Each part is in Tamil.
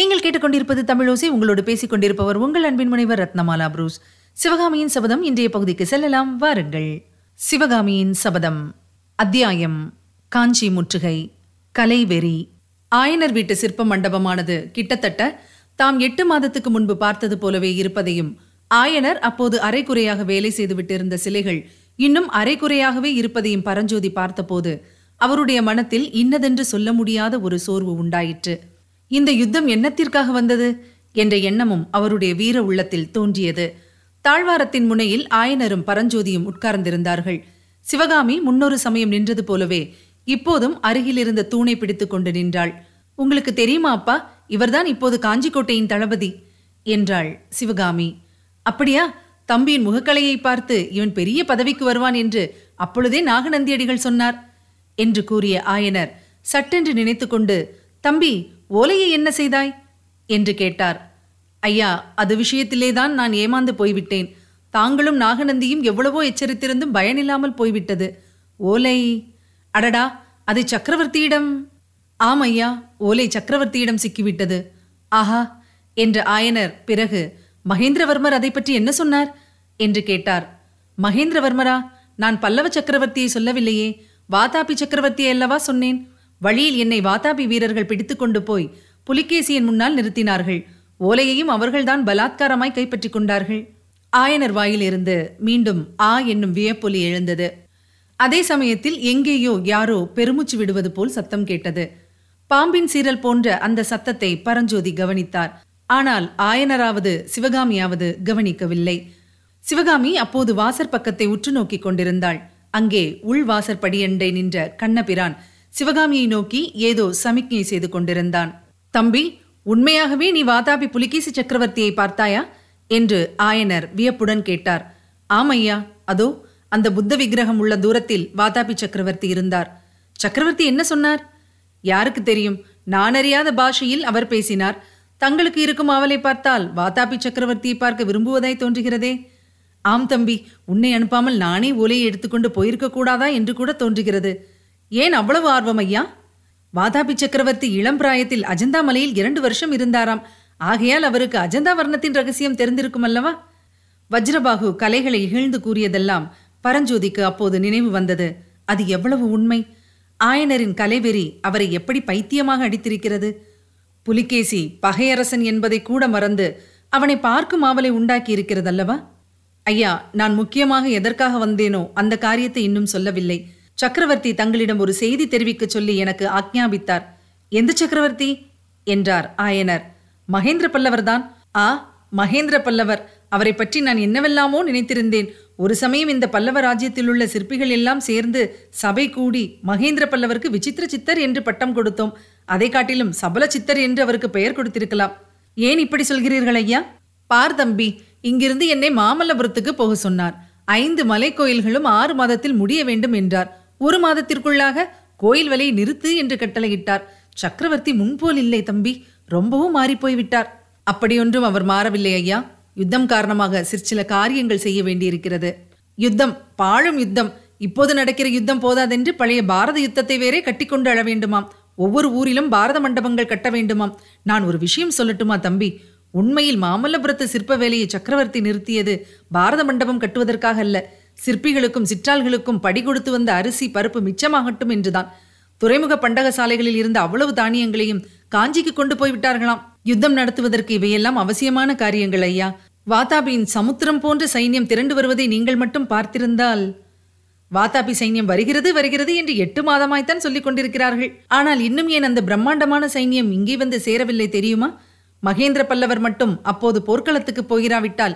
நீங்கள் கேட்டுக்கொண்டிருப்பது தமிழோசை உங்களோடு பேசிக் கொண்டிருப்பவர் உங்கள் அன்பின் முனைவர் ரத்னமாலா புரூஸ். சிவகாமியின் சபதம் இன்றைய பகுதிக்கு செல்லலாம். வாருங்கள். சிவகாமியின் சபதம். அத்தியாயம். காஞ்சி முற்றுகை. கலைவெறி. ஆயனர் வீட்டு சிற்ப மண்டபமானது கிட்டத்தட்ட தாம் எட்டு மாதத்துக்கு முன்பு பார்த்தது போலவே இருப்பதையும் ஆயனர் அப்போது அரைக்குறையாக வேலை செய்துவிட்டிருந்த சிலைகள் இன்னும் அரைக்குறையாகவே இருப்பதையும் பரஞ்சோதி பார்த்தபோது அவருடைய மனத்தில் இன்னதென்று சொல்ல முடியாத ஒரு சோர்வு உண்டாயிற்று. இந்த யுத்தம் என்னத்திற்காக வந்தது? என்ற எண்ணமும் அவருடைய வீர உள்ளத்தில் தோன்றியது. தாழ்வாரத்தின் முனையில் ஆயனரும் பரஞ்சோதியும் உட்கார்ந்திருந்தார்கள். சிவகாமி முன்னொரு சமயம் நின்றது போலவே இப்போதும் அருகிலிருந்த தூணை பிடித்துக் கொண்டு நின்றாள். உங்களுக்கு தெரியுமா அப்பா? இவர்தான் இப்போது காஞ்சிக்கோட்டையின் தளபதி என்றாள் சிவகாமி. அப்படியா? தம்பியின் முகக்கலையை பார்த்து இவன் பெரிய பதவிக்கு வருவான் என்று அப்பொழுதே நாகநந்தியடிகள் சொன்னார் என்று கூறிய ஆயனர் சட்டென்று நினைத்துக்கொண்டு தம்பி ஓலையை என்ன செய்தாய்? என்று கேட்டார். ஐயா அது விஷயத்திலேதான் நான் ஏமாந்து போய்விட்டேன். தாங்களும் நாகநந்தியும் எவ்வளவோ எச்சரித்திருந்தும் பயனில்லாமல் போய்விட்டது. ஓலை? அடடா அதை சக்கரவர்த்தியிடம்? ஆம் ஐயா ஓலை சக்கரவர்த்தியிடம் சிக்கிவிட்டது. ஆஹா என்ற ஆயனர் பிறகு மகேந்திரவர்மர் அதை பற்றி என்ன சொன்னார்? என்று கேட்டார். மகேந்திரவர்மரா நான் பல்லவ சக்கரவர்த்தியை சொல்லவில்லையே வாதாபி சக்கரவர்த்தியை அல்லவா சொன்னேன்? வழியில் என்னை வாதாபி வீரர்கள் பிடித்துக்கொண்டு போய் புலிகேசியின் முன்னால் நிறுத்தினார்கள். ஓலையையும் அவர்கள்தான் பலாத்காரமாய் கைப்பற்றிக் கொண்டார்கள். ஆயனர் வாயிலிருந்து மீண்டும் ஆ என்னும் வியப்பொலி எழுந்தது. அதே சமயத்தில் எங்கேயோ யாரோ பெருமூச்சு விடுவது போல் சத்தம் கேட்டது. பாம்பின் சீரல் போன்ற அந்த சத்தத்தை பரஞ்சோதி கவனித்தார். ஆனால் ஆயனராவது சிவகாமியாவது கவனிக்கவில்லை. சிவகாமி அப்போது வாசற் பக்கத்தை உற்று நோக்கிக் கொண்டிருந்தாள். அங்கே உள் வாசற்படியண்டை நின்ற கண்ணபிரான் சிவகாமியை நோக்கி ஏதோ சமிக்ஞை செய்து கொண்டிருந்தான். தம்பி உண்மையாகவே நீ வாதாபி புலிகேசி சக்கரவர்த்தியை பார்த்தாயா? என்று ஆயனர் வியப்புடன் கேட்டார். ஆமையா அதோ அந்த புத்த விக்கிரகம் உள்ள தூரத்தில் வாதாபி சக்கரவர்த்தி இருந்தார். சக்கரவர்த்தி என்ன சொன்னார்? யாருக்கு தெரியும் நான் அறியாத பாஷையில் அவர் பேசினார். தங்களுக்கு இருக்கும் அவலை பார்த்தால் வாதாபி சக்கரவர்த்தியை பார்க்க விரும்புவதாய் தோன்றுகிறதே. ஆம் தம்பி உன்னை அனுப்பாமல் நானே ஓலையை எடுத்துக்கொண்டு போயிருக்க கூடாதா என்று கூட தோன்றுகிறது. ஏன் அவ்வளவு ஆர்வம் ஐயா? வாதாபி சக்கரவர்த்தி இளம் பிராயத்தில் அஜந்தா மலையில் இரண்டு வருஷம் இருந்தாராம். ஆகையால் அவருக்கு அஜந்தா வர்ணத்தின் ரகசியம் தெரிந்திருக்கும் அல்லவா? வஜ்ரபாகு கலைகளை இகழ்ந்து கூறியதெல்லாம் பரஞ்சோதிக்கு அப்போது நினைவு வந்தது. அது எவ்வளவு உண்மை? ஆயனரின் கலைவெறி அவரை எப்படி பைத்தியமாக அடித்திருக்கிறது? புலிகேசி பகையரசன் என்பதை கூட மறந்து அவனை பார்க்கும் ஆவலை உண்டாக்கி இருக்கிறதல்லவா ஐயா நான் முக்கியமாக எதற்காக வந்தேனோ அந்த காரியத்தை இன்னும் சொல்லவில்லை. சக்கரவர்த்தி தங்களிடம் ஒரு செய்தி தெரிவிக்க சொல்லி எனக்கு ஆக்ஞாபித்தார். எந்த சக்கரவர்த்தி? என்றார் ஆயனர். மகேந்திர பல்லவர்தான். ஆ மகேந்திர பல்லவர். அவரை பற்றி நான் என்னவெல்லாமோ நினைத்திருந்தேன். ஒரு சமயம் இந்த பல்லவ ராஜ்யத்தில் உள்ள சிற்பிகள் எல்லாம் சேர்ந்து சபை கூடி மகேந்திர பல்லவருக்கு விசித்திர சித்தர் என்று பட்டம் கொடுத்தோம். அதை காட்டிலும் சபல சித்தர் என்று அவருக்கு பெயர் கொடுத்திருக்கலாம். ஏன் இப்படி சொல்கிறீர்கள் ஐயா? பார் தம்பி இங்கிருந்து என்னை மாமல்லபுரத்துக்கு போக சொன்னார். ஐந்து மலை கோயில்களும் ஆறு மாதத்தில் முடிய வேண்டும் என்றார். ஒரு மாதத்திற்குள்ளாக கோயில் விலையை நிறுத்து என்று கட்டளையிட்டார். சக்கரவர்த்தி முன்போல் இல்லை தம்பி. ரொம்பவும் மாறிப்போய் விட்டார் அப்படியொன்றும் அவர் மாறவில்லை ஐயா. யுத்தம் காரணமாக சிற்சில காரியங்கள் செய்ய வேண்டியிருக்கிறது. யுத்தம் பாழும் யுத்தம். இப்போது நடக்கிற யுத்தம் போதாதென்று பழைய பாரத யுத்தத்தை வேறே கட்டிக்கொண்டு அழ வேண்டுமாம். ஒவ்வொரு ஊரிலும் பாரத மண்டபங்கள் கட்ட வேண்டுமாம். நான் ஒரு விஷயம் சொல்லட்டுமா தம்பி? உண்மையில் மாமல்லபுரத்து சிற்ப வேலையை சக்கரவர்த்தி நிறுத்தியது பாரத மண்டபம் கட்டுவதற்காக அல்ல. சிற்பிகளுக்கும் சிற்றாள்களுக்கும் படி கொடுத்து வந்த அரிசி பருப்பு மிச்சமாகட்டும் என்றுதான். துறைமுக பண்டக சாலைகளில் இருந்த அவ்வளவு தானியங்களையும் காஞ்சிக்கு கொண்டு போய் விட்டார்களாம். யுத்தம் நடத்துவதற்கு இவையெல்லாம் அவசியமான காரியங்கள் ஐயா. வாதாபியின் சமுத்திரம் போன்ற சைன்யம் திரண்டு வருவதை நீங்கள் மட்டும் பார்த்திருந்தால். வாதாபி சைன்யம் வருகிறது வருகிறது என்று எட்டு மாதமாய்த்தான் சொல்லிக் கொண்டிருக்கிறார்கள். ஆனால் இன்னும் ஏன் அந்த பிரம்மாண்டமான சைன்யம் இங்கே வந்து சேரவில்லை தெரியுமா? மகேந்திர பல்லவர் மட்டும் அப்போது போர்க்களத்துக்கு போகிறாவிட்டால்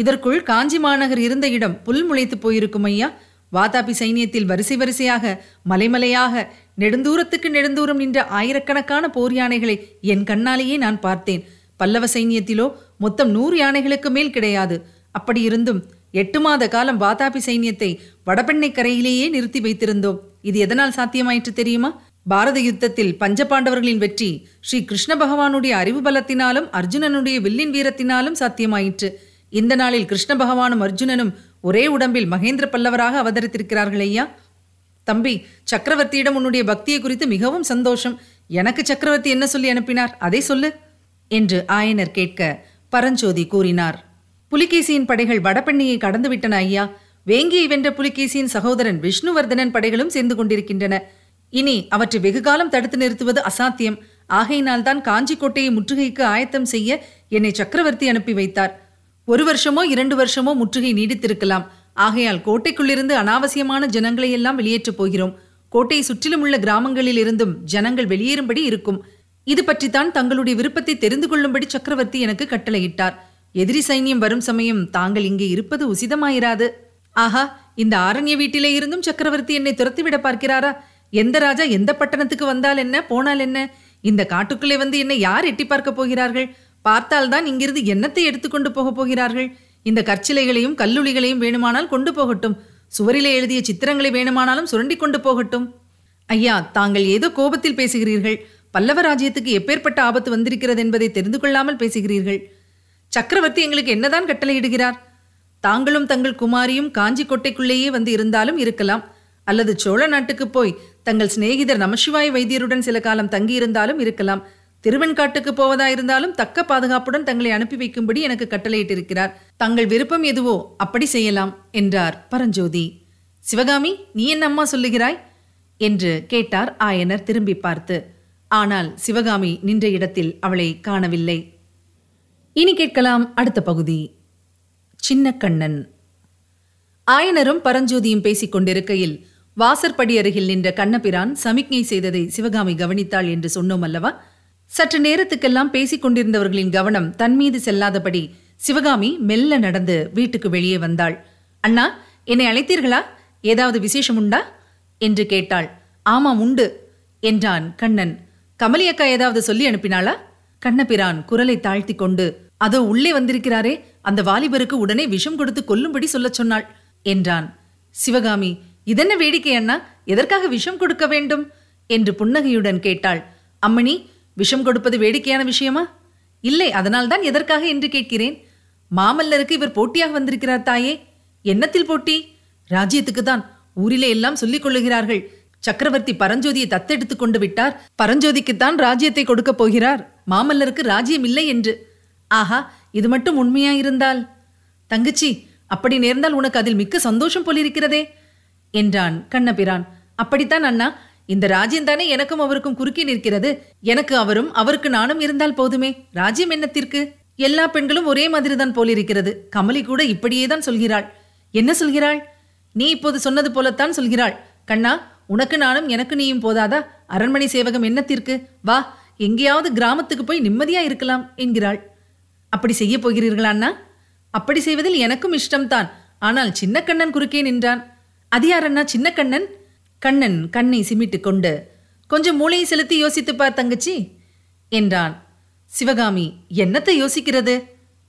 இதற்குள் காஞ்சி மாநகர் இருந்த இடம் புல் முளைத்து போயிருக்கும் ஐயா. வாதாபி சைனியத்தில் வரிசை வரிசையாக மலைமலையாக நெடுந்தூரத்துக்கு நெடுந்தூரம் நின்ற ஆயிரக்கணக்கான போர் யானைகளை என் கண்ணாலேயே நான் பார்த்தேன். பல்லவ சைனியத்திலோ மொத்தம் நூறு யானைகளுக்கு மேல் கிடையாது. அப்படி இருந்தும் எட்டு மாத காலம் வாதாபி சைனியத்தை வடபெண்ணை கரையிலேயே நிறுத்தி வைத்திருந்தோம். இது எதனால் சாத்தியமாயிற்று தெரியுமா? பாரத யுத்தத்தில் பஞ்சபாண்டவர்களின் வெற்றி ஸ்ரீ கிருஷ்ண பகவானுடைய அறிவு பலத்தினாலும் அர்ஜுனனுடைய வில்லின் வீரத்தினாலும் சாத்தியமாயிற்று. இந்த நாளில் கிருஷ்ண பகவானும் அர்ஜுனனும் ஒரே உடம்பில் மகேந்திர பல்லவராக அவதரித்திருக்கிறார்கள் ஐயா. தம்பி சக்கரவர்த்தியிடம் உன்னுடைய பக்தியை குறித்து மிகவும் சந்தோஷம். எனக்கு சக்கரவர்த்தி என்ன சொல்லி அனுப்பினார்? அதை சொல்லு என்று ஆயனர் கேட்க பரஞ்சோதி கூறினார். புலிகேசியின் படைகள் வடபெண்ணியை கடந்துவிட்டன ஐயா. வேங்கியை வென்ற புலிகேசியின் சகோதரன் விஷ்ணுவர்தனன் படைகளும் சேர்ந்து கொண்டிருக்கின்றன. இனி அவற்றை வெகுகாலம் தடுத்து நிறுத்துவது அசாத்தியம். ஆகையினால்தான் காஞ்சி கோட்டையை முற்றுகைக்கு ஆயத்தம் செய்ய என்னை சக்கரவர்த்தி அனுப்பி வைத்தார். ஒரு வருஷமோ இரண்டு வருஷமோ முற்றுகை நீடித்திருக்கலாம். ஆகையால் கோட்டைக்குள்ளிருந்து அனாவசியமான ஜனங்களை எல்லாம் வெளியேற்றப் போகிறோம். கோட்டையை சுற்றிலும் உள்ள கிராமங்களில் இருந்தும் ஜனங்கள் வெளியேறும்படி இருக்கும். இது பற்றித்தான் தங்களுடைய விருப்பத்தை தெரிந்து கொள்ளும்படி சக்கரவர்த்தி எனக்கு கட்டளையிட்டார். எதிரி சைன்யம் வரும் சமயம் தாங்கள் இங்கே இருப்பது உசிதமாயிராது. ஆஹா இந்த ஆரண்ய வீட்டிலே இருந்தும் சக்கரவர்த்தி என்னை துரத்திவிட பார்க்கிறாரா? எந்த ராஜா எந்த பட்டணத்துக்கு வந்தால் என்ன போனால் என்ன? இந்த காட்டுக்குள்ளே வந்து என்னை யார் எட்டி பார்க்க போகிறார்கள்? பார்த்தால்தான் இங்கிருந்து என்னத்தை எடுத்துக்கொண்டு போகப் போகிறார்கள்? இந்த கற்சிலைகளையும் கல்லுளிகளையும் வேணுமானால் கொண்டு போகட்டும். சுவரிலே எழுதிய சித்திரங்களை வேணுமானாலும் சுரண்டி கொண்டு போகட்டும். ஐயா தாங்கள் ஏதோ கோபத்தில் பேசுகிறீர்கள். பல்லவ ராஜ்யத்துக்கு எப்பேற்பட்ட ஆபத்து வந்திருக்கிறது என்பதை தெரிந்து கொள்ளாமல் பேசுகிறீர்கள். சக்கரவர்த்தி எங்களுக்கு என்னதான் கட்டளையிடுகிறார்? தாங்களும் தங்கள் குமாரியும் காஞ்சி கோட்டைக்குள்ளேயே வந்து இருந்தாலும் இருக்கலாம். அல்லது சோழ நாட்டுக்கு போய் தங்கள் சிநேகிதர் நமசிவாய வைத்தியருடன் சில காலம் தங்கியிருந்தாலும் இருக்கலாம். திருவெண்காட்டுக்கு போவதா இருந்தாலும் தக்க பாதுகாப்புடன் தங்களை அனுப்பி வைக்கும்படி எனக்கு கட்டளையிட்டிருக்கிறார். தங்கள் விருப்பம் எதுவோ அப்படி செய்யலாம் என்றார் பரஞ்சோதி. சிவகாமி நீ என்ன அம்மா சொல்லுகிறாய்? என்று கேட்டார் ஆயனர் திரும்பி பார்த்து. ஆனால் சிவகாமி நின்ற இடத்தில் அவளை காணவில்லை. இனி கேட்கலாம் அடுத்த பகுதி. சின்ன கண்ணன் ஆயனரும் பரஞ்சோதியும் பேசிக் கொண்டிருக்கையில் வாசற்படி அருகில் நின்ற கண்ணபிரான் சமிக்ஞை செய்ததை சிவகாமி கவனித்தாள் என்று சொன்னோம் அல்லவா? சற்று நேரத்துக்கெல்லாம் பேசிக் கொண்டிருந்தவர்களின் கவனம் தன் மீது செல்லாதபடி சிவகாமி மெல்ல நடந்து வீட்டுக்கு வெளியே வந்தாள். அண்ணா என்னை அழைத்தீர்களா? ஏதாவது விசேஷம் உண்டா? என்று கேட்டாள். ஆமாம் உண்டு என்றான் கண்ணன். கமலி அக்கா ஏதாவது சொல்லி அனுப்பினாளா? கண்ணபிரான் குரலை தாழ்த்தி கொண்டு அதோ உள்ளே வந்திருக்கிறாரே அந்த வாலிபருக்கு உடனே விஷம் கொடுத்து கொல்லும்படி சொல்லச் சொன்னாள் என்றான். சிவகாமி இதென்ன வேடிக்கை அண்ணா? எதற்காக விஷம் கொடுக்க வேண்டும்? என்று புன்னகையுடன் கேட்டாள். அம்மணி விஷம் கொடுப்பது வேடிக்கையான விஷயமா? இல்லை அதனால்தான் எதற்காக என்று கேட்கிறேன். மாமல்லருக்கு இவர் போட்டியாக வந்திருக்கிறார் தாயே. என்னத்தில் போட்டி? ராஜ்யத்துக்கு தான் ஊரிலே எல்லாம் சொல்லிக் கொள்ளுகிறார்கள். சக்கரவர்த்தி பரஞ்சோதியை தத்தெடுத்துக் கொண்டு விட்டார். பரஞ்சோதிக்குத்தான் ராஜ்யத்தை கொடுக்கப் போகிறார். மாமல்லருக்கு ராஜ்யம் இல்லை என்று. ஆஹா இது மட்டும் உண்மையாயிருந்தால். தங்கச்சி அப்படி நேர்ந்தால் உனக்கு அதில் மிக்க சந்தோஷம் போலிருக்கிறதே என்றான் கண்ணபிரான். அப்படித்தான் அண்ணா இந்த ராஜ்யம் தானே எனக்கும் அவருக்கும் குறுக்கி நிற்கிறது? எனக்கு அவரும் அவருக்கு நானும் இருந்தால் போதுமே? ராஜ்யம் என்னத்திற்கு? எல்லா பெண்களும் ஒரே மாதிரிதான் போலிருக்கிறது. கமலி கூட இப்படியே தான் சொல்கிறாள். என்ன சொல்கிறாள்? நீ இப்போது சொன்னது போலத்தான் சொல்கிறாள். கண்ணா உனக்கு நானும் எனக்கு நீயும் போதாதா? அரண்மனை சேவகம் என்னத்திற்கு? வா எங்கேயாவது கிராமத்துக்கு போய் நிம்மதியா இருக்கலாம் என்கிறாள். அப்படி செய்ய போகிறீர்களாண்ணா அப்படி செய்வதில் எனக்கும் இஷ்டம்தான். ஆனால் சின்னக்கண்ணன் குறுக்கே நின்றான். அது யாரண்ணா அண்ணா? கண்ணன் கண்ணை சிமிட்டு கொண்டு கொஞ்சம் மூளையை செலுத்தி யோசித்து பார் தங்கச்சி என்றான். சிவகாமி என்னத்தை யோசிக்கிறது?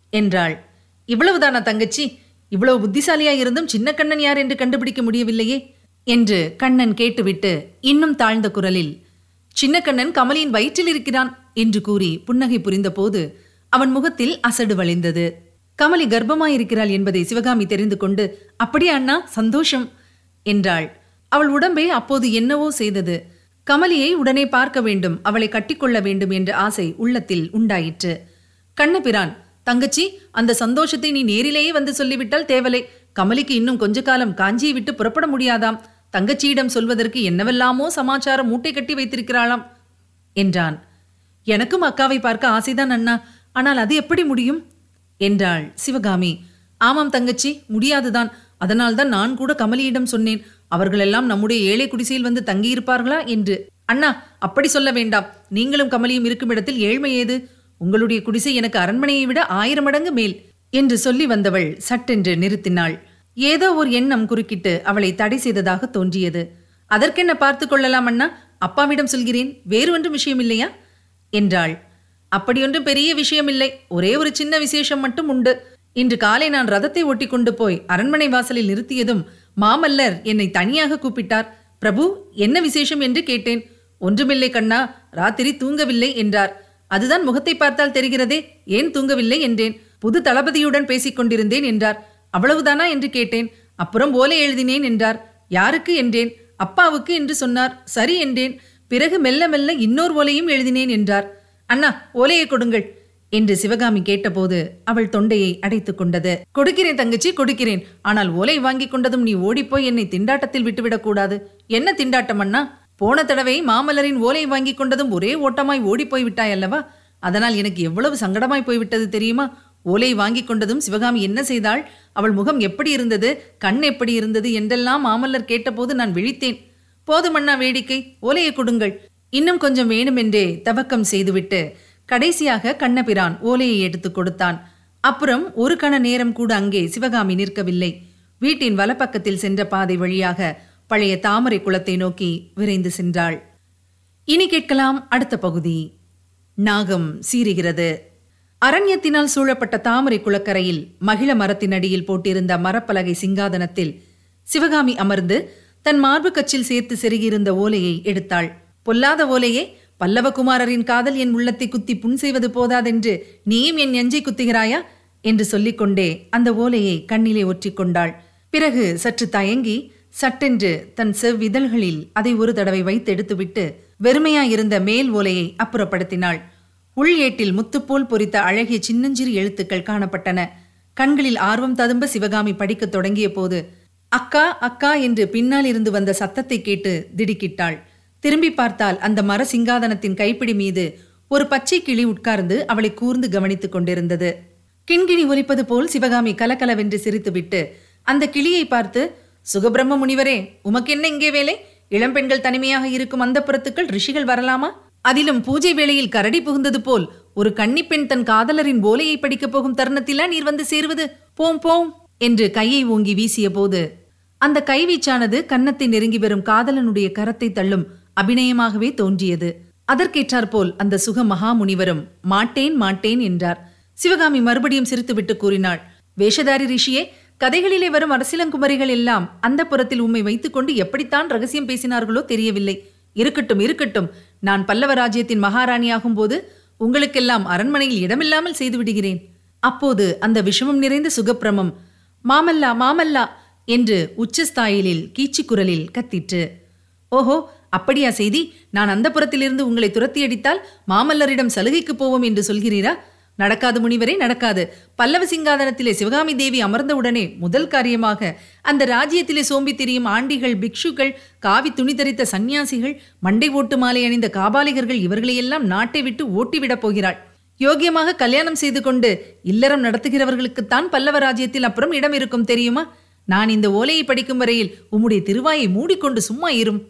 என்றாள். இவ்வளவுதானா தங்கச்சி? இவ்வளவு புத்திசாலியா இருந்தும் சின்ன கண்ணன் யார் என்று கண்டுபிடிக்க முடியவில்லையே? என்று கண்ணன் கேட்டுவிட்டு இன்னும் தாழ்ந்த குரலில் சின்ன கண்ணன் கமலியின் வயிற்றில் இருக்கிறான் என்று கூறி புன்னகை புரிந்தபோது அவன் முகத்தில் அசடு வழிந்தது. கமலி கர்ப்பமாயிருக்கிறாள் என்பதை சிவகாமி தெரிந்து கொண்டு அப்படியே அண்ணா சந்தோஷம் என்றாள். அவள் உடம்பை அப்போது என்னவோ செய்தது. கமலியை உடனே பார்க்க வேண்டும் அவளை கட்டிக்கொள்ள வேண்டும் என்ற ஆசை உள்ளத்தில் உண்டாயிற்று. கண்ணபிரான் தங்கச்சி அந்த சந்தோஷத்தை நீ நேரிலேயே வந்து சொல்லிவிட்டால் தேவலை. கமலிக்கு இன்னும் கொஞ்ச காலம் காஞ்சியை விட்டு புறப்பட முடியாதாம். தங்கச்சியிடம் சொல்வதற்கு என்னவெல்லாமோ சமாச்சாரம் மூட்டை கட்டி வைத்திருக்கிறாளாம் என்றான். எனக்கும் அக்காவை பார்க்க ஆசைதான் அண்ணா. ஆனால் அது எப்படி முடியும்? என்றாள் சிவகாமி. ஆமாம் தங்கச்சி முடியாதுதான். அதனால்தான் நான் கூட கமலியிடம் சொன்னேன் அவர்களெல்லாம் நம்முடைய ஏழை குடிசையில் வந்து தங்கியிருப்பார்களா என்று. அண்ணா அப்படி சொல்ல வேண்டாம். நீங்களும் கமலியும் இருக்கும் இடத்தில் ஏழ்மை ஏது? உங்களுடைய குடிசை எனக்கு அரண்மனையை விட ஆயிரம் மடங்கு மேல் என்று சொல்லி வந்தவள் சட்டென்று நிறுத்தினாள். ஏதோ ஒரு எண்ணம் குறுக்கிட்டு அவளை தடை செய்ததாக தோன்றியது. அதற்கென்ன பார்த்து கொள்ளலாம் அண்ணா? அப்பாவிடம் சொல்கிறேன் வேறு ஒன்றும் விஷயம் இல்லையா என்றாள். அப்படியொன்றும் பெரிய விஷயம் இல்லை ஒரே ஒரு சின்ன விசேஷம் மட்டும் உண்டு. இன்று காலை நான் ரதத்தை ஒட்டி கொண்டு போய் அரண்மனை வாசலில் நிறுத்தியதும் மாமல்லர் என்னை தனியாக கூப்பிட்டார். பிரபு என்ன விசேஷம் என்று கேட்டேன். ஒன்றுமில்லை கண்ணா ராத்திரி தூங்கவில்லை என்றார். அதுதான் முகத்தை பார்த்தால் தெரிகிறதே ஏன் தூங்கவில்லை? என்றேன். புது தளபதியுடன் பேசிக் கொண்டிருந்தேன் என்றார். அவ்வளவுதானா? என்று கேட்டேன். அப்புறம் ஓலை எழுதினேன் என்றார். யாருக்கு? என்றேன். அப்பாவுக்கு என்று சொன்னார். சரி என்றேன். பிறகு மெல்ல மெல்ல இன்னொரு ஓலையும் எழுதினேன் என்றார். அண்ணா ஓலையை கொடுங்கள். என்று சிவகாமி கேட்டபோது அவள் தொண்டையை அடைத்துக் கொண்டது. கொடுக்கிறேன் தங்கச்சி கொடுக்கிறேன். ஆனால் ஓலை வாங்கி கொண்டதும் நீ ஓடிப்போய் என்னை திண்டாட்டத்தில் விட்டுவிடக் கூடாது. என்ன திண்டாட்டம் அண்ணா? போன தடவை மாமல்லரின் ஓலை வாங்கி கொண்டதும் ஒரே ஓட்டமாய் ஓடிப்போய் விட்டாய் அல்லவா? அதனால் எனக்கு எவ்வளவு சங்கடமாய் போய்விட்டது தெரியுமா? ஓலை வாங்கி கொண்டதும் சிவகாமி என்ன செய்தாள்? அவள் முகம் எப்படி இருந்தது? கண் எப்படி இருந்தது? என்றெல்லாம் மாமல்லர் கேட்டபோது நான் விழித்தேன். போதுமண்ணா வேடிக்கை. ஓலையை கொடுங்கள். இன்னும் கொஞ்சம் வேணுமென்றே தவக்கம் செய்துவிட்டு கடைசியாக கண்ணபிரான் ஓலையை எடுத்து கொடுத்தான். அப்புறம் ஒரு கண நேரம் கூட அங்கே சிவகாமி நிற்கவில்லை. வீட்டின் வலப்பக்கத்தில் சென்ற பாதை வழியாக பழைய தாமரை குளத்தை நோக்கி விரைந்து சென்றாள். இனி கேட்கலாம் அடுத்த பகுதி. நாகம் சீறுகிறது. அரண்யத்தினால் சூழப்பட்ட தாமரை குளக்கரையில் மகிழ மரத்தின் அடியில் போட்டிருந்த மரப்பலகை சிங்காதனத்தில் சிவகாமி அமர்ந்து தன் மார்பு கச்சில் சேர்த்து செருகியிருந்த ஓலையை எடுத்தாள். பொல்லாத ஓலையே பல்லவகுமாரரின் காதல் என் உள்ளத்தை குத்தி புண் செய்வது போதாதென்று நீயும் என் நெஞ்சை குத்துகிறாயா? என்று சொல்லிக்கொண்டே அந்த ஓலையை கண்ணிலே ஒற்றிக்கொண்டாள். பிறகு சற்று தயங்கி சட்டென்று தன் செவ்விதழ்களில் அதை ஒரு தடவை வைத்தெடுத்துவிட்டு வெறுமையாயிருந்த மேல் ஓலையை அப்புறப்படுத்தினாள். உள் ஏட்டில் முத்துப்போல் பொறித்த அழகிய சின்னஞ்சிறு எழுத்துக்கள் காணப்பட்டன. கண்களில் ஆர்வம் ததும்ப சிவகாமி படிக்கத் தொடங்கிய போது அக்கா அக்கா என்று பின்னால் இருந்து வந்த சத்தத்தை கேட்டு திடுக்கிட்டாள். திரும்பி பார்த்தால் அந்த மர சிங்காதனத்தின் கைப்பிடி மீது ஒரு பச்சை கிளி உட்கார்ந்து அவளை கூர்ந்து கவனித்துக் கொண்டிருந்தது. கிண்கிணி ஒலிப்பது போல் சிவகாமி கலகலவென்று சிரித்துவிட்டு அந்த கிளியை பார்த்து சுகபிரம்ம முனிவரே உமக்கென்ன இங்கே வேலை? இளம்பெண்கள் தனிமையாக இருக்கும் அந்த புறத்துக்கள் ரிஷிகள் வரலாமா? அதிலும் பூஜை வேளையில் கரடி புகுந்தது போல் ஒரு கன்னிப்பெண் தன் காதலரின் ஓலையை படிக்கப் போகும் தருணத்திலா நீர் வந்து சேருவது? போம் போம் என்று கையை ஓங்கி வீசிய போது அந்த கைவீச்சானது கன்னத்தை நெருங்கி வரும் காதலனுடைய கரத்தை தள்ளும் அபிநயமாகவே தோன்றியது. அதற்கேற்றாற்போல் அந்த சுக மகாமுனிவரும் மாட்டேன் மாட்டேன் என்றார். சிவகாமி மறுபடியும் சிரித்துவிட்டு கூறினாள் வேஷதாரி ரிஷியே கதைகளிலே வரும் அரசிலங்குமரிகள் எல்லாம் அந்த புறத்தில் உம்மை வைத்துக்கொண்டு எப்படித்தான் ரகசியம் பேசினார்களோ தெரியவில்லை. இருக்கட்டும் இருக்கட்டும் நான் பல்லவ ராஜ்யத்தின் மகாராணியாகும் போது உங்களுக்கெல்லாம் அரண்மனையில் இடமில்லாமல் செய்து விடுகிறேன். அப்போது அந்த விஷமம் நிறைந்த சுகப்பிரமம் மாமல்லா மாமல்லா என்று உச்சஸ்தாயிலில் கீச்சி குரலில் கத்திற்று. ஓஹோ அப்படியா செய்தி? நான் அந்த புறத்திலிருந்து உங்களை துரத்தி அடித்தால் மாமல்லரிடம் சலுகைக்கு போவோம் என்று சொல்கிறீரா? நடக்காது முனிவரே நடக்காது. பல்லவ சிங்காதனத்திலே சிவகாமி தேவி அமர்ந்தவுடனே முதல் காரியமாக அந்த ராஜ்யத்திலே சோம்பி திரியும் ஆண்டிகள் பிக்ஷுக்கள் காவி துணி தரித்த சந்நியாசிகள் மண்டை ஓட்டு மாலை அணிந்த காபாலிகர்கள் இவர்களையெல்லாம் நாட்டை விட்டு ஓட்டிவிடப் போகிறாள். யோகியமாக கல்யாணம் செய்து கொண்டு இல்லறம் நடத்துகிறவர்களுக்குத்தான் பல்லவ ராஜ்யத்தில் அப்புறம் இடம் இருக்கும் தெரியுமா? நான் இந்த ஓலையை படிக்கும் வரையில் உம்முடைய திருவாயை மூடிக்கொண்டு சும்மா இரும்.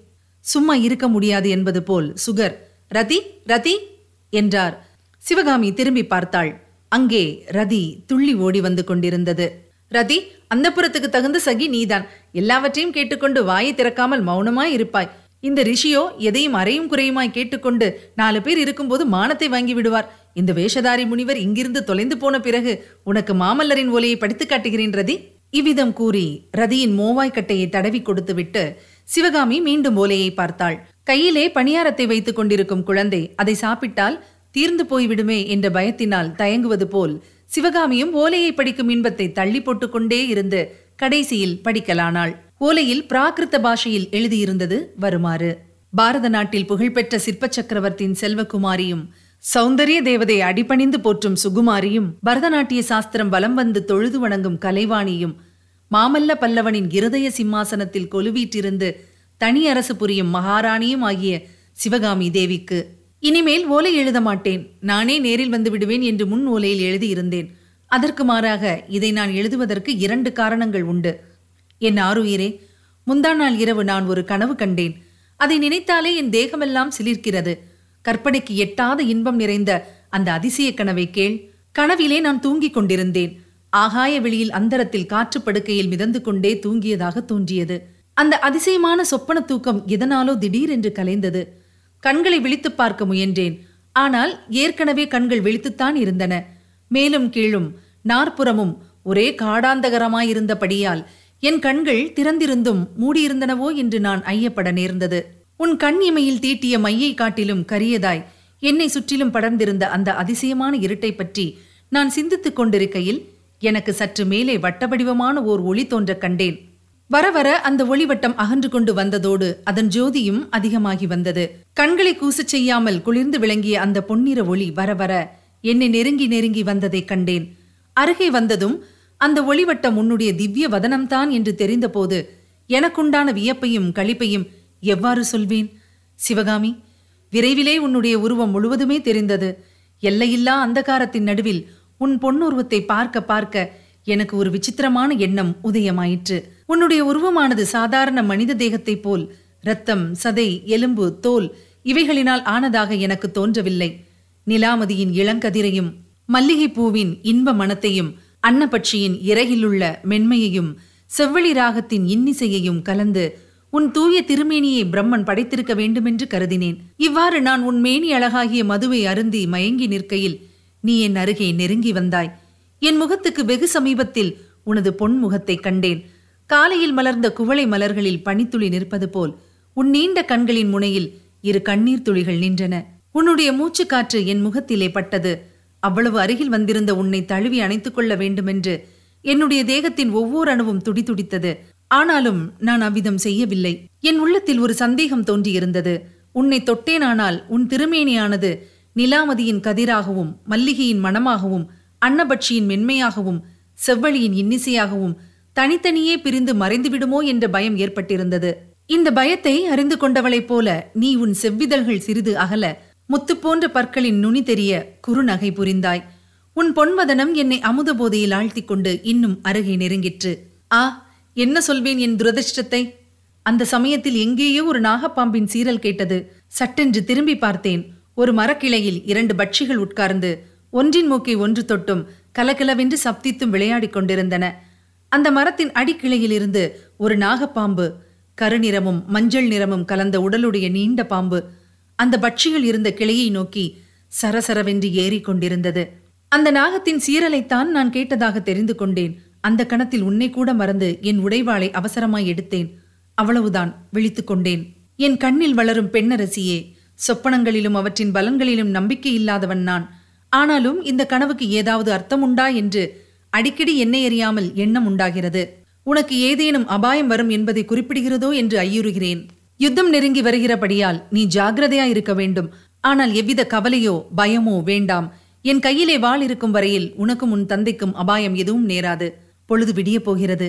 சும்மா இருக்க முடியாது என்பது போல் சுகர் ரதி ரதி என்றார். சிவகாமி திரும்பி பார்த்தாள். அங்கே ரதி துள்ளி ஓடி வந்து கொண்டிருந்தது. ரதி அந்த புறத்துக்கு தகுந்த சகி நீதான். எல்லாவற்றையும் கேட்டுக்கொண்டு வாயை திறக்காமல் மௌனமாய் இருப்பாய். இந்த ரிஷியோ எதையும் அறையும் குறையுமாய் கேட்டுக்கொண்டு நாலு பேர் இருக்கும்போது மானத்தை வாங்கி விடுவார். இந்த வேஷதாரி முனிவர் இங்கிருந்து தொலைந்து போன பிறகு உனக்கு மாமல்லரின் ஒலையை படித்து காட்டுகிறேன் ரதி. இவ்விதம் கூறி ரதியின் மோவாய்க்கட்டையை தடவி கொடுத்துவிட்டு சிவகாமி மீண்டும் ஓலையை பார்த்தாள். கையிலே பணியாரத்தை வைத்துக் கொண்டிருக்கும் குழந்தை அதை சாப்பிட்டால் தீர்ந்து போய்விடுமே என்ற பயத்தினால் தயங்குவது போல் சிவகாமியும் ஓலையை படிக்கும் இன்பத்தை தள்ளி போட்டுக்கொண்டே இருந்து கடைசியில் படிக்கலானாள். ஓலையில் பிராகிருத்த பாஷையில் எழுதியிருந்தது வருமாறு. பாரத நாட்டில் புகழ்பெற்ற சிற்ப சக்கரவர்த்தியின் செல்வகுமாரியும் சௌந்தரிய தேவதை அடிபணிந்து போற்றும் சுகுமாரியும் பரதநாட்டிய சாஸ்திரம் வலம் வந்து தொழுது வணங்கும் கலைவாணியும் மாமல்ல பல்லவனின் இருதய சிம்மாசனத்தில் கொலுவீற்றிருந்து தனி அரசு புரியும் மகாராணியும் ஆகிய சிவகாமி தேவிக்கு இனிமேல் ஓலை எழுத மாட்டேன். நானே நேரில் வந்து விடுவேன் என்று முன் ஓலையில் எழுதியிருந்தேன். அதற்கு மாறாக இதை நான் எழுதுவதற்கு இரண்டு காரணங்கள் உண்டு. என் ஆருயிரே முந்தா நாள் இரவு நான் ஒரு கனவு கண்டேன். அதை நினைத்தாலே என் தேகமெல்லாம் சிலிர்க்கிறது. கற்பனைக்கு எட்டாத இன்பம் நிறைந்த அந்த அதிசய கனவை கேள். கனவிலே நான் தூங்கிக் கொண்டிருந்தேன். ஆகாய வெளியில் அந்தரத்தில் காற்று படுக்கையில் மிதந்து கொண்டே தூங்கியதாக தோன்றியது. அந்த அதிசயமான சொப்பன தூக்கம் எதனாலோ திடீரென்று கலைந்தது. கண்களை விழித்து பார்க்க முயன்றேன். ஆனால் ஏற்கனவே கண்கள் விழித்துத்தான் இருந்தன. மேலும் கீழும் நாற்புறமும் ஒரே காடாந்தகரமாயிருந்தபடியால் என் கண்கள் திறந்திருந்தும் மூடியிருந்தனவோ என்று நான் ஐயப்பட நேர்ந்தது. உன் கண் இமையில் தீட்டிய மையை காட்டிலும் கரியதாய் என்னை சுற்றிலும் படர்ந்திருந்த அந்த அதிசயமான இருட்டை பற்றி நான் சிந்தித்துக் கொண்டிருக்கையில் எனக்கு சற்று மேலே வட்டவடிவமான ஓர் ஒளி தோன்ற கண்டேன். வர வர அந்த ஒளிவட்டம் அகன்று கொண்டு வந்ததோடு அதன் ஜோதியும் அதிகமாகி வந்தது. கண்களை கூசச் செய்யாமல் குளிர்ந்து விளங்கிய அந்த பொன்னிற ஒளி வர வர என்னை நெருங்கி நெருங்கி வந்ததைக் கண்டேன். அருகே வந்ததும் அந்த ஒளிவட்டம் உன்னுடைய திவ்ய வதனம்தான் என்று தெரிந்தபோது எனக்குண்டான வியப்பையும் களிப்பையும் எவ்வாறு சொல்வேன்? சிவகாமி விரைவிலே உன்னுடைய உருவம் முழுவதுமே தெரிந்தது. எல்லையில்லா அந்தகாரத்தின் நடுவில் உன் பொன்னுருவத்தை பார்க்க பார்க்க எனக்கு ஒரு விசித்திரமான எண்ணம் உதயமாயிற்று. உன்னுடைய உருவமானது சாதாரண மனித தேகத்தைப் போல் இரத்தம் சதை எலும்பு தோல் இவைகளினால் ஆனதாக எனக்கு தோன்றவில்லை. நிலாமதியின் இளங்கதிரையும் மல்லிகை பூவின் இன்ப மனத்தையும் அன்னபட்சியின் இறகிலுள்ள மென்மையையும் செவ்வழி ராகத்தின் இன்னிசையையும் கலந்து உன் தூய திருமேனியை பிரம்மன் படைத்திருக்க வேண்டுமென்று கருதினேன். இவ்வாறு நான் உன் மேனி அழகாகிய மதுவை அருந்தி மயங்கி நிற்கையில் நீ என் அருகே நெருங்கி வந்தாய். என் முகத்துக்கு வெகு சமீபத்தில் உனது பொன் முகத்தைக் கண்டேன். காலையில் மலர்ந்த குவளை மலர்களில் பனித்துளி நிற்பது போல் உன் நீண்ட கண்களின் முனையில் இரு கண்ணீர் துளிகள் நின்றன. உன்னுடைய மூச்சுக்காற்று என் முகத்திலே பட்டது. அவ்வளவு அருகில் வந்திருந்த உன்னை தழுவி அணைத்துக் கொள்ள வேண்டுமென்று என்னுடைய தேகத்தின் ஒவ்வொரு அணுவும் துடிதுடித்தது ஆனாலும் நான் அவ்விதம் செய்யவில்லை. என் உள்ளத்தில் ஒரு சந்தேகம் தோன்றியிருந்தது. உன்னை தொட்டேனானால் உன் திருமேனியானது நிலாமதியின் கதிராகவும் மல்லிகையின் மணமாகவும் அன்னபட்சியின் மென்மையாகவும் செவ்வழியின் இன்னிசையாகவும் தனித்தனியே பிரிந்து மறைந்துவிடுமோ என்ற பயம் ஏற்பட்டிருந்தது. இந்த பயத்தை அறிந்து கொண்டவளைப் போல நீ உன் செவ்விதழ்கள் சிறிது அகல முத்து போன்ற பற்களின் நுனி தெரிய குறுநகை புரிந்தாய். உன் பொன்வதனம் என்னை அமுத போதையில் ஆழ்த்திக் கொண்டு இன்னும் அருகே நெருங்கிற்று. ஆ என்ன சொல்வேன் என் துரதிர்ஷ்டத்தை? அந்த சமயத்தில் எங்கேயோ ஒரு நாகப்பாம்பின் சீரல் கேட்டது. சட்டென்று திரும்பி பார்த்தேன். ஒரு மரக்கிளையில் இரண்டு பட்சிகள் உட்கார்ந்து ஒன்றின் மூக்கை ஒன்று தொட்டும் கலகலவென்று சப்தித்தும் விளையாடிக் கொண்டிருந்தன. அந்த மரத்தின் அடிக்கிளையிலிருந்து ஒரு நாகப்பாம்பு கருநிறமும் மஞ்சள் நிறமும் கலந்த உடலுடைய நீண்ட பாம்பு அந்த பட்சிகள் இருந்த கிளையை நோக்கி சரசரவென்று ஏறிக்கொண்டிருந்தது அந்த நாகத்தின் சீரலைத்தான் நான் கேட்டதாக தெரிந்து கொண்டேன். அந்த கணத்தில் உன்னை கூட மறந்து என் உடைவாளை அவசரமாய் எடுத்தேன். அவ்வளவுதான் விழித்துக்கொண்டேன் என் கண்ணில் வளரும் பெண்ணரசியே சொப்பனங்களிலும் அவற்றின் பலன்களிலும் நம்பிக்கை இல்லாதவன் நான். ஆனாலும் இந்த கனவுக்கு ஏதாவது அர்த்தம் உண்டா என்று அடிக்கடி என்னை அறியாமல் எண்ணம் உண்டாகிறது. உனக்கு ஏதேனும் அபாயம் வரும் என்பதை குறிப்பிடுகிறதோ என்று ஐயுறுகிறேன். யுத்தம் நெருங்கி வருகிறபடியால் நீ ஜாகிரதையா இருக்க வேண்டும். ஆனால் எவ்வித கவலையோ பயமோ வேண்டாம். என் கையிலே வாள் இருக்கும் வரையில் உனக்கும் உன் தந்தைக்கும் அபாயம் எதுவும் நேராது. பொழுது விடிய போகிறது.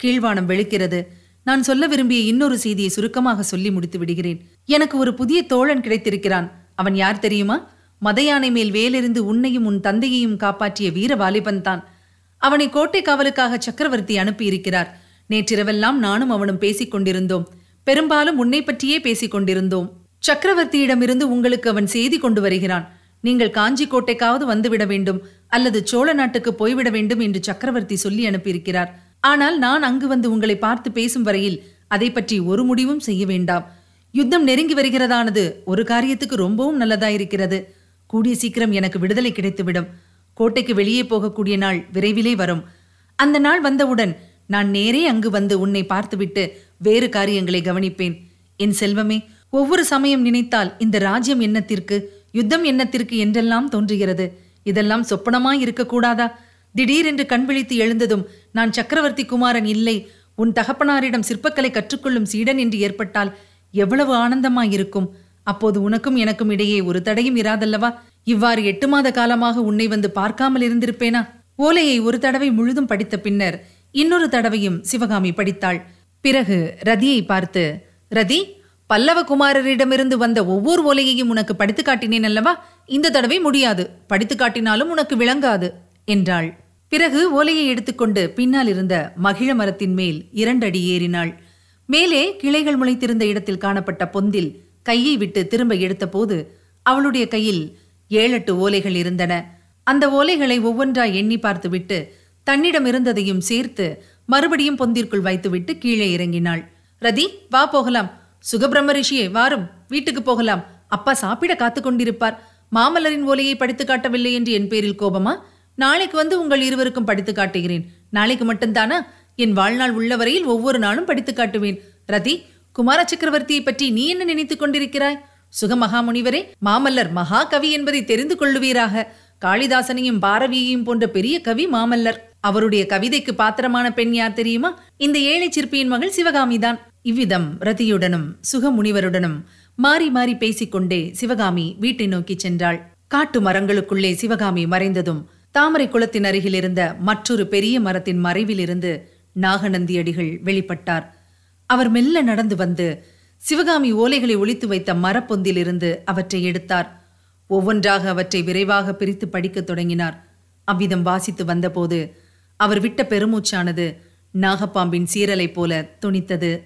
கீழ்வானம் வெளுக்கிறது. நான் சொல்ல விரும்பிய இன்னொரு செய்தியை சுருக்கமாக சொல்லி முடித்து விடுகிறேன். எனக்கு ஒரு புதிய தோழன் கிடைத்திருக்கிறான். அவன் யார் தெரியுமா? மதையானை மேல் வேலிருந்து உன்னையும் உன் தந்தையையும் காப்பாற்றிய வீர வாலிபன் தான். அவனை கோட்டை காவலுக்காக சக்கரவர்த்தி அனுப்பியிருக்கிறார். நேற்றிரவெல்லாம் நானும் அவனும் பேசிக் கொண்டிருந்தோம். பெரும்பாலும் உன்னை பற்றியே பேசிக் கொண்டிருந்தோம். சக்கரவர்த்தியிடமிருந்து உங்களுக்கு அவன் செய்தி கொண்டு வருகிறான். நீங்கள் காஞ்சி கோட்டைக்காவது வந்துவிட வேண்டும் அல்லது சோழ நாட்டுக்கு போய்விட வேண்டும் என்று சக்கரவர்த்தி சொல்லி அனுப்பியிருக்கிறார். ஆனால் நான் அங்கு வந்து உங்களை பார்த்து பேசும் வரையில் அதை பற்றி ஒரு முடிவும் செய்ய வேண்டாம். யுத்தம் நெருங்கி வருகிறதானது? ஒரு காரியத்துக்கு ரொம்பவும் நல்லதாயிருக்கிறது. கூடிய சீக்கிரம் எனக்கு விடுதலை கிடைத்துவிடும். கோட்டைக்கு வெளியே போகக்கூடிய நாள் விரைவிலே வரும். அந்த நாள் வந்தவுடன் நான் நேரே அங்கு வந்து உன்னை பார்த்துவிட்டு வேறு காரியங்களை கவனிப்பேன். என் செல்வமே ஒவ்வொரு சமயம் நினைத்தால் இந்த ராஜ்யம் எண்ணத்திற்கு யுத்தம் எண்ணத்திற்கு என்றெல்லாம் தோன்றுகிறது. இதெல்லாம் சொப்பனமாய் இருக்கக்கூடாதா? திடீரென்று கண் விழித்து எழுந்ததும் நான் சக்கரவர்த்தி குமாரன் இல்லை. உன் தகப்பனாரிடம் சிற்பக்கலை கற்றுக்கொள்ளும் சீடன் என்று ஏற்பட்டால் எவ்வளவு ஆனந்தமாயிருக்கும். அப்போது உனக்கும் எனக்கும் இடையே ஒரு தடையும் இராதல்லவா? இவ்வாறு எட்டு மாத காலமாக உன்னை வந்து பார்க்காமல் இருந்திருப்பேனா? ஓலையை ஒரு தடவை முழுதும் படித்த பின்னர் இன்னொரு தடவையும் சிவகாமி படித்தாள். பிறகு ரதியை பார்த்து ரதி பல்லவ குமாரரிடமிருந்து வந்த ஒவ்வொரு ஓலையையும் உனக்கு படித்து காட்டினேன் அல்லவா? இந்த தடவை முடியாது. படித்து காட்டினாலும் உனக்கு விளங்காது என்றாள். பிறகு ஓலையை எடுத்துக்கொண்டு பின்னால் இருந்த மகிழ மரத்தின் மேல் இரண்டடி ஏறினாள். மேலே கிளைகள் முளைத்திருந்த இடத்தில் காணப்பட்ட பொந்தில் கையை விட்டு திரும்ப எடுத்தபோது அவளுடைய கையில் ஏழெட்டு ஓலைகள் இருந்தன. அந்த ஓலைகளை ஒவ்வொன்றாய் எண்ணி பார்த்துவிட்டு தன்னிடம் இருந்ததையும் சேர்த்து மறுபடியும் பொந்திற்குள் வைத்துவிட்டு கீழே இறங்கினாள். ரதி வா போகலாம். சுகபிரம்ம ரிஷியே வாரும். வீட்டுக்கு போகலாம். அப்பா சாப்பிட காத்து கொண்டிருப்பார். மாமல்லரின் ஓலையை படித்து காட்டவில்லை என்று என் பேரில் கோபமா? நாளைக்கு வந்து உங்கள் இருவருக்கும் படித்து காட்டுகிறேன். நாளைக்கு மட்டும்தானா? என் வாழ்நாள் உள்ளவரையில் ஒவ்வொரு நாளும் படித்து காட்டுவேன். ரதி குமார சக்கரவர்த்தியை பற்றி நீ என்ன நினைத்துக் கொண்டிருக்கிறாய்? சுகமகாமுனிவரே மாமல்லர் மகா கவி என்பதை தெரிந்து கொள்ளுவீராக. காளிதாசனையும் பாரவியையும் போன்ற பெரிய கவி மாமல்லர். அவருடைய கவிதைக்கு பாத்திரமான பெண் யார் தெரியுமா? இந்த ஏழை சிற்பியின் மகள் சிவகாமிதான். இவ்விதம் ரதியுடனும் சுகமுனிவருடனும் மாறி மாறி பேசிக்கொண்டே சிவகாமி வீட்டை நோக்கி சென்றாள். காட்டு மரங்களுக்குள்ளே சிவகாமி மறைந்ததும் தாமரை குளத்தின் அருகில் இருந்த மற்றொரு பெரிய மரத்தின் மறைவிலிருந்து நாகநந்தி அடிகள் வெளிப்பட்டார். அவர் மெல்ல நடந்து வந்து சிவகாமி ஓலைகளை ஒழித்து வைத்த மரப்பொந்திலிருந்து அவற்றை எடுத்தார். ஒவ்வொன்றாக அவற்றை விரைவாக பிரித்து படிக்கத் தொடங்கினார். அவ்விதம் வாசித்து வந்தபோது அவர் விட்ட பெருமூச்சானது நாகப்பாம்பின் சீரலை போல துணித்தது.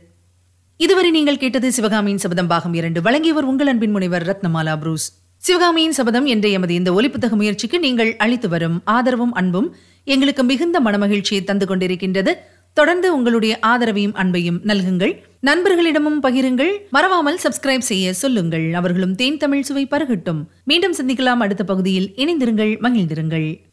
இதுவரை நீங்கள் கேட்டது சிவகாமியின் சபதம் பாகம் இரண்டு. வழங்கியவர் உங்கள் அன்பின் முனைவர் ரத்னமாலா புரூஸ். சிவகாமியின் சபதம் என்ற எமது இந்த ஒலிப்புத்தக முயற்சிக்கு நீங்கள் அளித்து வரும் ஆதரவும் அன்பும் எங்களுக்கு மிகுந்த மனமகிழ்ச்சியை தந்து கொண்டிருக்கின்றது. தொடர்ந்து உங்களுடைய ஆதரவையும் அன்பையும் நல்குங்கள். நண்பர்களிடமும் பகிருங்கள். மறவாமல் சப்ஸ்கிரைப் செய்ய சொல்லுங்கள். அவர்களும் தேன் தமிழ் சுவை பருகட்டும். மீண்டும் சந்திக்கலாம் அடுத்த பகுதியில் இணைந்திருங்கள் மகிழ்ந்திருங்கள்.